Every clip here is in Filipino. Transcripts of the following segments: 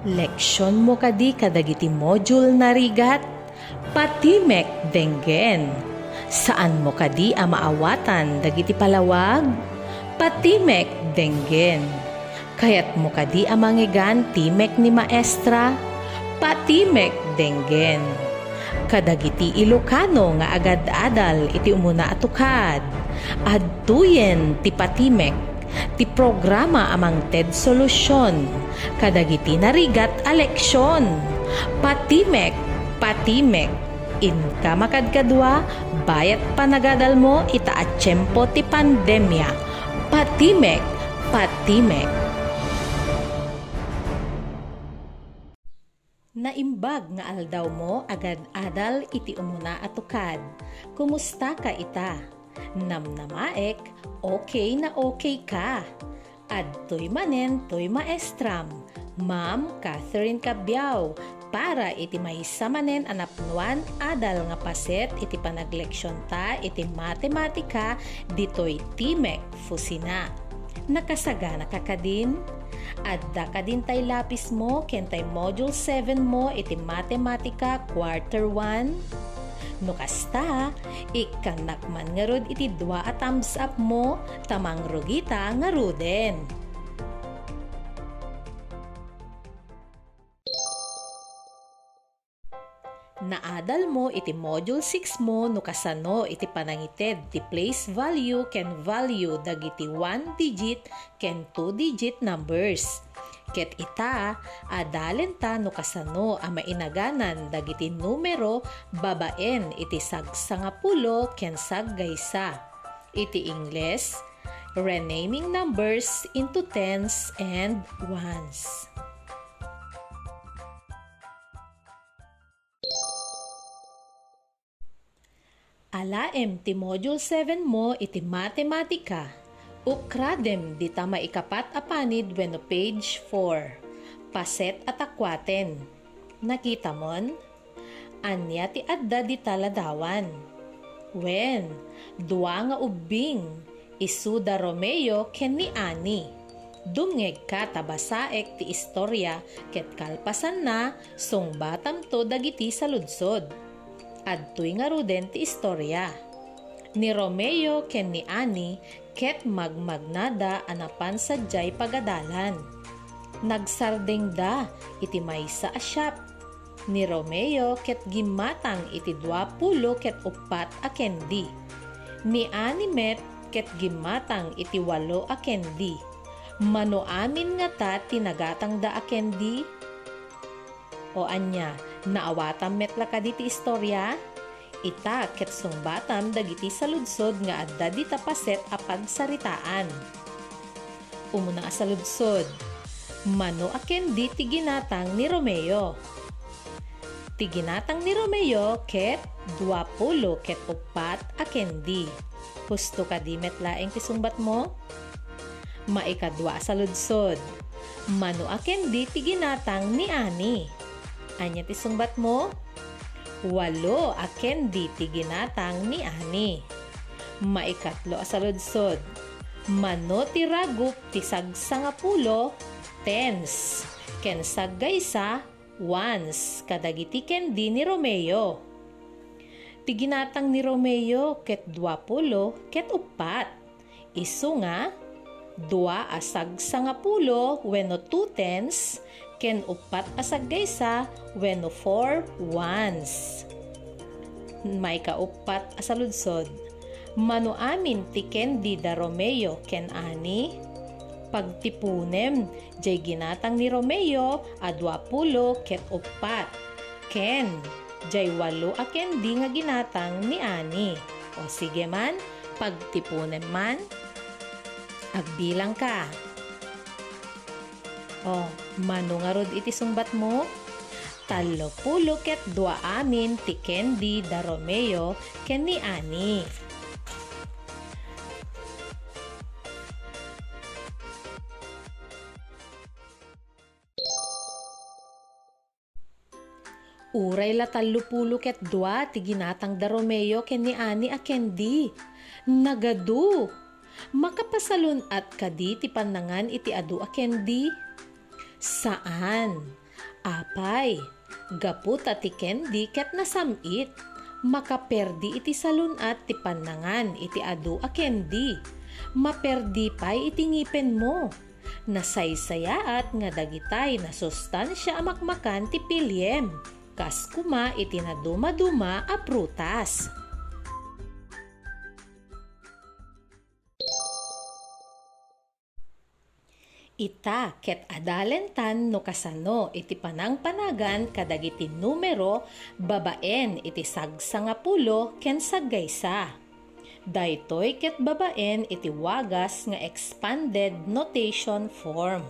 Leksyon mo kadi kadagiti module na rigat, patimek denggen. Saan mo kadi a maawatan dagiti palawag? Patimek denggen. Kayat mo kadi a mangigan timek ni maestra? Patimek denggen. Kadagiti Ilocano nga agad-adal iti umuna atukad. Adtuyen ti patimek ti programa amang TED Solusyon, kadagiti narigat aleksyon, patimek, patimek, inka makadkadwa, bayat panagadal mo itaatsyempo ti pandemya, patimek, patimek. Naimbag nga aldaw mo agad adal iti umuna atukad. Kumusta ka ita? Namnamaek, okay na okay ka. Adtoy manen toy maestram, Ma'am Catherine Cabiao, para iti maysa manen anapnuan adal nga paset iti panagleksyon ta iti matematika ditoy Timek Fusina. Nakasagana ka kadin? Adda ka din tay lapis mo ken tay module 7 mo iti matematika quarter 1? No kasta, ikanakman nga rod iti dua at thumbs up mo, tamang rugita nga ruden. Naadal mo iti module 6 mo no kasano iti panangited ti place value ken value dagiti 1 digit ken 2 digit numbers. Ket ita, adalen ta no kasano a mainaganan dagiti numero babaen iti sagsangapulo ken saggaysa. Iti Ingles, renaming numbers into tens and ones. Alaem ti Module 7 mo iti Matematika Ukradem di tama ikapat apanid when page 4. Paset at akwaten. Nakita mon? Anya ti adda di taladawan. When, dua nga ubing, isuda Romeo ken ni Ani. Dumngeg ka tabasaek ti istorya ket kalpasan na sung batam to dagiti sa ludsod. Adtoy nga ruden ti istorya. Ni Romeo ken ni Ani ket magmagnada anapan sadyay pagadalan. Nagsardeng da iti maysa a shop. Ni Romeo ket gimatang iti dwapulo ket upat a kendi. Ni Animet ket gimatang iti walo a kendi. Mano amin nga ta tinagatang da a kendi? O anya, naawatam metla ka diti istorya? Ita ket sungbatam dagiti saludsod nga adda di tapaset a pagsaritaan. Umuna sa ludsod, mano aken di tiginatang ni Romeo. Tiginatang ni Romeo ket 20 ket upat aken di. Husto ka di metlaeng tisungbat mo? Maikadwa sa ludsod, mano aken di tiginatang ni Ani. Anya tisungbat mo? Walo aken di tiginatang ni Ani. Maikatlo asaludsod. Mano ti ragup ti sagsangapulo tens. Ken saggaysa once kadagiti ken ni Romeo. Tiginatang ni Romeo ket duapulo ket upat. Isu nga dua asag sangapulo wenno two tens ken upat asag gaysa wenno four ones. May kaupat asaludsod. Mano amin ti ken di da Romeo ken ani pagtipunem jay ginatang ni Romeo a pulo ket upat ken jay walo a ken di nga ginatang ni ani. O sige man, pagtipunem man, agbilang ka. O, manungarod iti sumbat mo? Talo ket dua amin ti Kendi da Romeo ken ni Ani. Uray la talupulo ket dua ti ginatang da Romeo ken ni Ani a Kendi. Nagadu. Makapasalun at kadi ti panangan iti adu a Kendi Saan? Apay, gaputa ti kendi ket nasamit. Makaperdi iti salunat ti panangan iti adu a kendi. Maperdi pay iti ngipen mo. Nasaysayaat nga dagitay na sustansya amakmakan ti pilyem. Kas kuma iti naduma-duma a prutas. Ita ket adalentan no kasano iti panang panagan kadagiti numero babaen iti sagsa nga pulo ken saggaysa. Daytoy ket babaen iti wagas nga expanded notation form.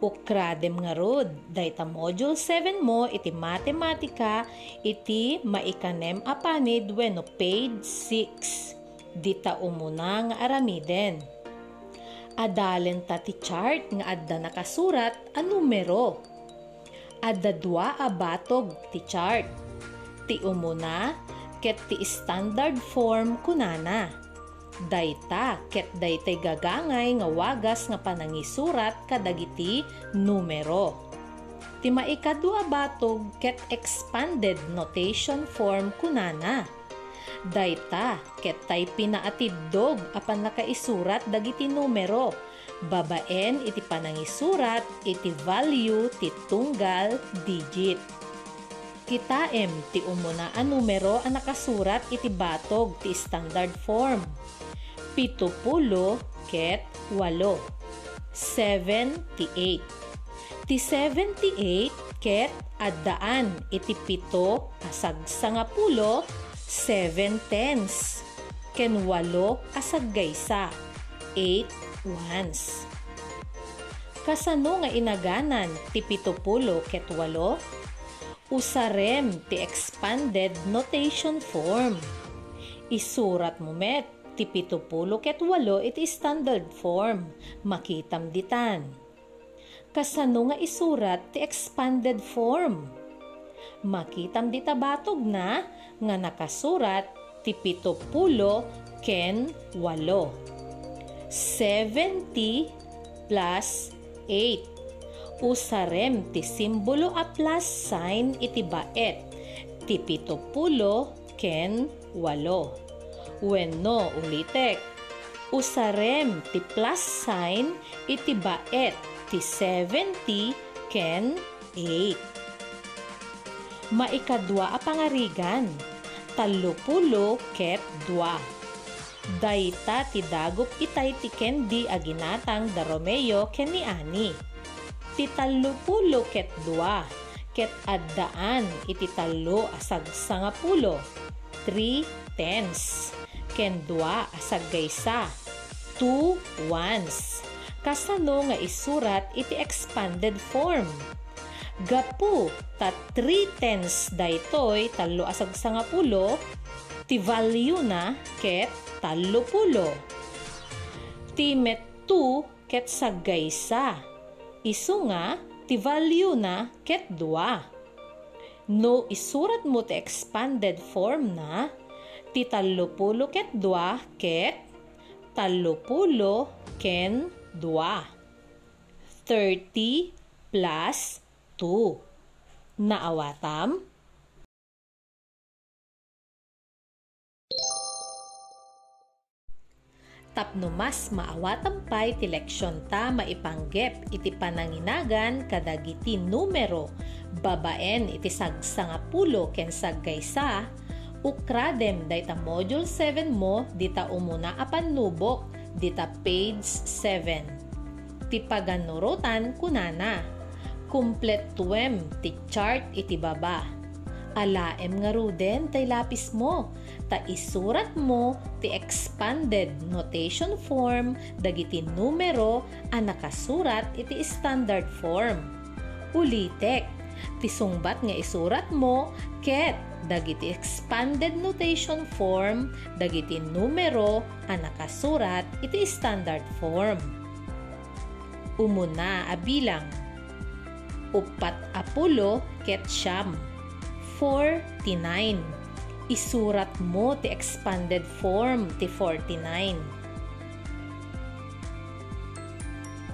Ukradem nga rod, dayta module 7 mo iti matematika iti maikanem apanid wenno page 6. Dita umuna nga aramiden adalen ta ti chart nga adda nakasurat a numero. Adda dua a batog ti chart. Ti umuna ket ti standard form kunana. Dayta ket daytay gagangay nga wagas nga panangisurat kadagiti numero. Ti maikadua batog ket expanded notation form kunana Dayta, ketay pinaatidog apan nakaisurat dagiti numero. Babaen iti panangisurat iti value ti tunggal digit. Kitaem ti umuna a numero a nakasurat iti batog ti standard form. Pitupulo ket walo. 78. Ti 78 ket addaan iti pito asag sangapulo seven tens. Ken walo asaggaysa. Eight ones. Kasano nga inaganan ti pitupulo ket walo? Usarem ti expanded notation form. Isurat mo met ti pitupulo ket walo iti standard form. Makitam ditan. Kasano nga isurat ti expanded form? Makitam di tabatog na nga nakasurat ti pitupulo ken walo. 70 plus 8. Usarem ti simbolo a plus sign iti baet ti pitupulo ken walo. Wenno ulitek. Usarem ti plus sign iti baet ti 70 ken 8 maikadwa a pangarigan, talupulo ket dua. Dayta ti dagop itay ti kendi aginatang da Romeo ken ni Ani. Ti talupulo ket dua, ket addaan iti talo asag sangapulo. Three tens, ken dua asag gaysa. Two ones. Kasano nga isurat iti expanded form gapu ta 3 tens daytoy talo asag sanga pulo ti value na ket talo pulo. Ti met 2 ket sagaysa isu nga ti value na ket 2 no isurat mo ti expanded form na ti talo pulo ket 2 ket talo pulo ken 2 30 plus 2. Naawatam? Tapno mas maawatam pay ti leksyon ta maipanggep iti pananginagan kadagiti numero babaen iti sagsangapulo ken saggaysa ukradem dayta module 7 mo dita umuna apan nubok dita page 7 ti paganurutan kunana kumpletuem ti chart iti baba. Alaem nga ruden tay lapis mo, ta isurat mo ti expanded notation form dagiti numero a nakasurat iti standard form. Ulitek, ti sungbat nga isurat mo ket dagiti expanded notation form dagiti numero a nakasurat iti standard form. Umuna a bilang upat apulo ket siyam. 49. Isurat mo ti expanded form ti 49.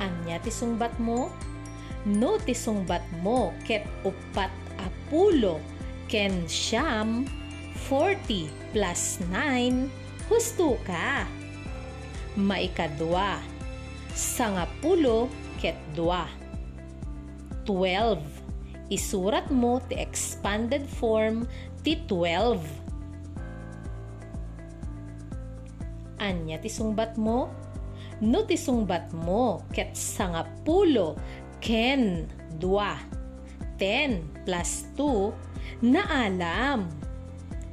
Anya ti sungbat mo? No tisungbat mo ket upat apulo ken siyam 40 plus 9 husto ka. Maikadwa sangapulo ket dua. 12. Isurat mo ti expanded form ti 12. Anya ti sungbat mo? No ti sungbat mo ket sangapulo ken dua. 10 plus 2 na alam.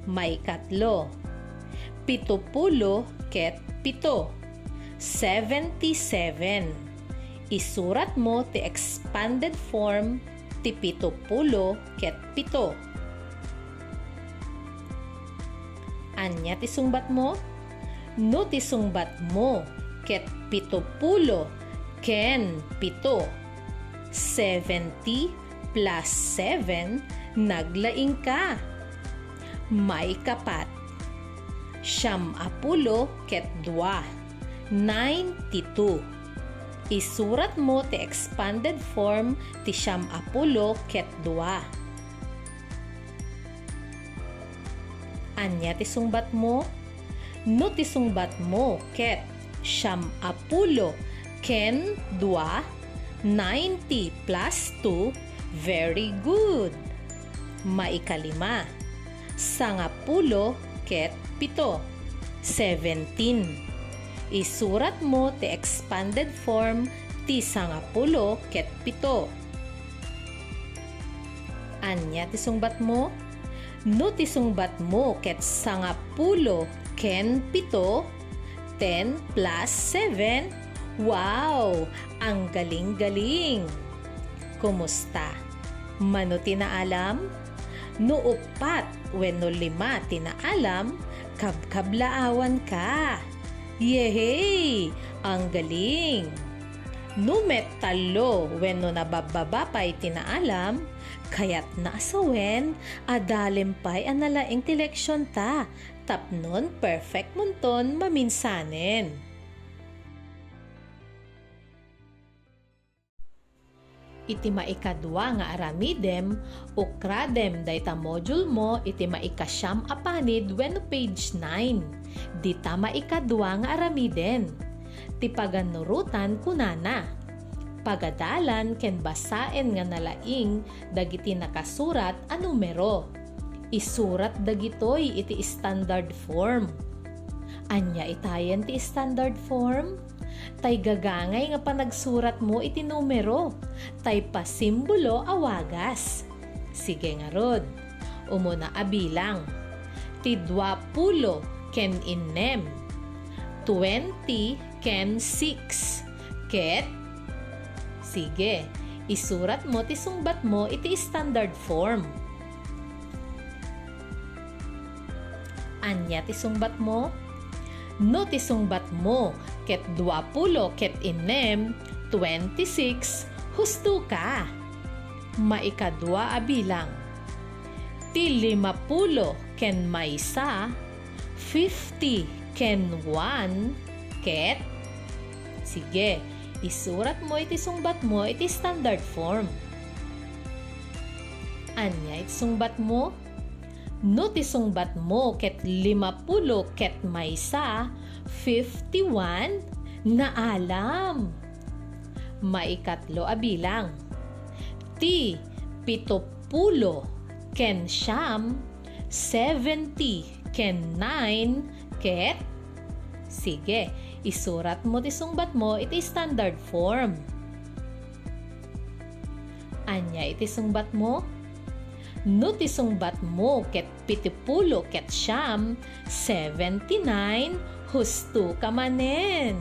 May katlo. Pitupulo ket pito. 77. Isurat mo ti expanded form ti pitupulo ket pito. Anya ti sungbat mo? No ti sungbat mo ket pitupulo ken pito. 70 plus 7 naglaing ka. May kapat. Siyam apulo ket dua. 92. Isurat mo ti expanded form ti siyam apulo ket dua. Anya ti sungbat mo? No ti sungbat mo ket siyam apulo ken dua 90 plus 2, very good. Maikalima, sangapulo ket pito, 17. Isurat mo ti expanded form ti sangapulo ket pito. Anya ti sungbat mo? No ti sungbat mo ket sangapulo ken pito, 10 plus 7, Wow! Ang galing-galing! Kumusta? Mano tinaalam? No upat wenno lima tinaalam, kabkablaawan ka. Yehey! Ang galing! No metalo wenno nabababa pa'y tinaalam, kayat naasawen, adalim pa'y analaing tileksyon ta, tapnon perfect munton maminsanen. Iti maikadwa nga aramidem, ukradem dayta module mo iti maikasyam apanid when page 9. Dita maikadwa nga aramiden. Ti paganurutan kunana. Pagadalan ken basaen nga nalaing dagiti nakasurat a numero. Isurat dagitoy iti standard form. Anya itayen ti standard form? Tay gagangay nga panagsurat mo iti numero, tay pasimbolo awagas. Sige nga rod, umuna abilang, ti pulo ken inem, 20 ken 6, ket, sige, isurat mo ti sungbat mo iti standard form. Anya ti sungbat mo? No ti mo ket duapulo ket inem 26 husto ka. Maikadwa a bilang. Ti limapulo ken maysa 50 ken 1 ket Sige, isurat mo iti sungbat mo iti standard form. Anya iti sungbat mo? No ti sungbat mo ket limapulo ket maysa 51 na alam. Maikatlo a bilang. Ti pitopulo ken siyam 70 ken 9 ket Sige, isurat mo ti sungbat mo iti standard form. Anya iti sungbat mo? No ti sungbat mo ket pitipulo ket siyam, 79, husto ka manen.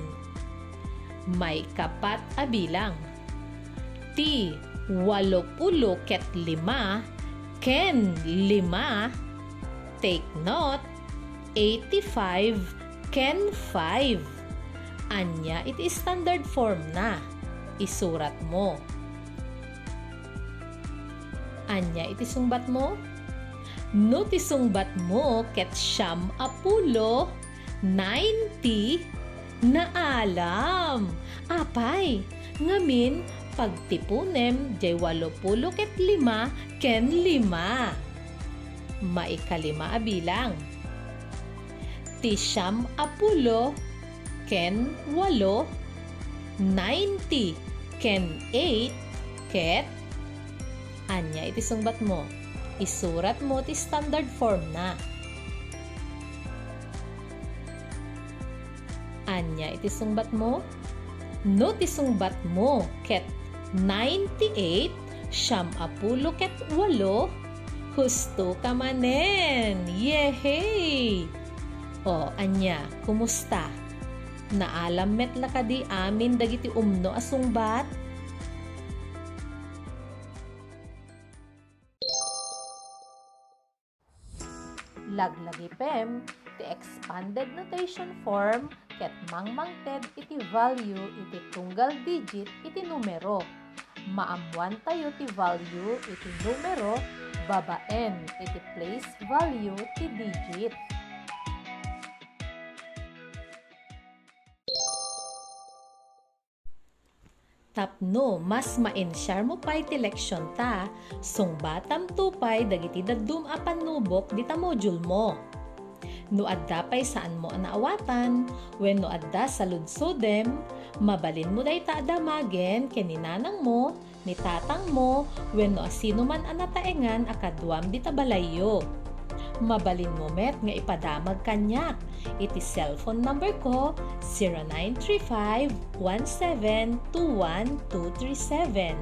May kapat a bilang. Ti walopulo ket lima, ken lima, take note, 85 ken 5. Anya, it is standard form na. Isurat mo. Anya iti sungbat mo? No ti sungbat mo ket siyam apulo 90 na alam. Apay, ngamin pagtipunem jay walopulo ket lima ken lima. Maikalima a bilang. Ti siyam apulo ken walo, 90 ken 8 ket anya iti sungbat mo. Isurat mo ti standard form na. Anya iti sungbat mo? No ti mo ket 98 siyam apulo ket walo husto ka manen. Yehey! O, anya, kumusta? Naalam met lakadi amin dagiti umno asungbat? Laglagi pem, ti expanded notation form ket mangmangted iti value iti tunggal digit iti numero. Maamuan tayo ti value iti numero babaen iti place value ti digit. Tapno, mas ma-enshare mo pa'y ti leksyon ta, sung batam tupay dagiti dadum a panubok dita module mo. No adda pa'y saan mo naawatan, when no adda sa ludsodem, mabalin mo day ta adamagen keninanang mo, ni tatang mo, when no asino man anataengan akadwam dita balayo mabalin mo met nga ipadamag kanyak. Iti cellphone number ko 0935-1721-237.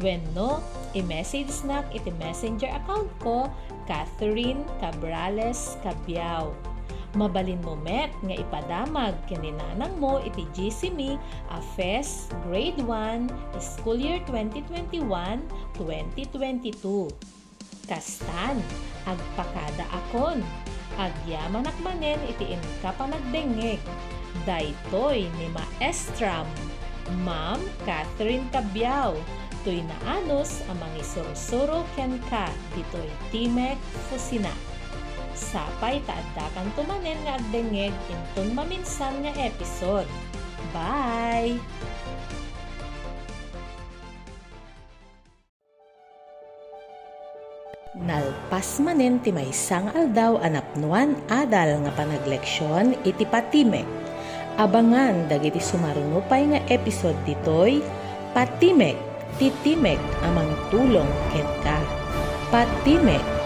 When no, i-message nak iti messenger account ko Catherine Cabrales Cabiao. Mabalin mo met nga ipadamag kininanang mo iti GCME a FES Grade 1 School Year 2021-2022. Kastan, agpakada akon. Agyaman akmanen iti inka panagdengeg. Daytoy ni Maestram, Ma'am Catherine Cabiao, to'y naanos amang isursuro ken ka dito'y Timek Fusina. Sapay taaddakan tumanen nga agdengeg inton maminsan nga episode. Bye! Nalpas manen ti maysang aldaw anapnuan adal nga panagleksyon iti patimek. Abangan dagiti sumarunupay nga episode ditoy Patimek, titimek amang tulong ket ka. Patimek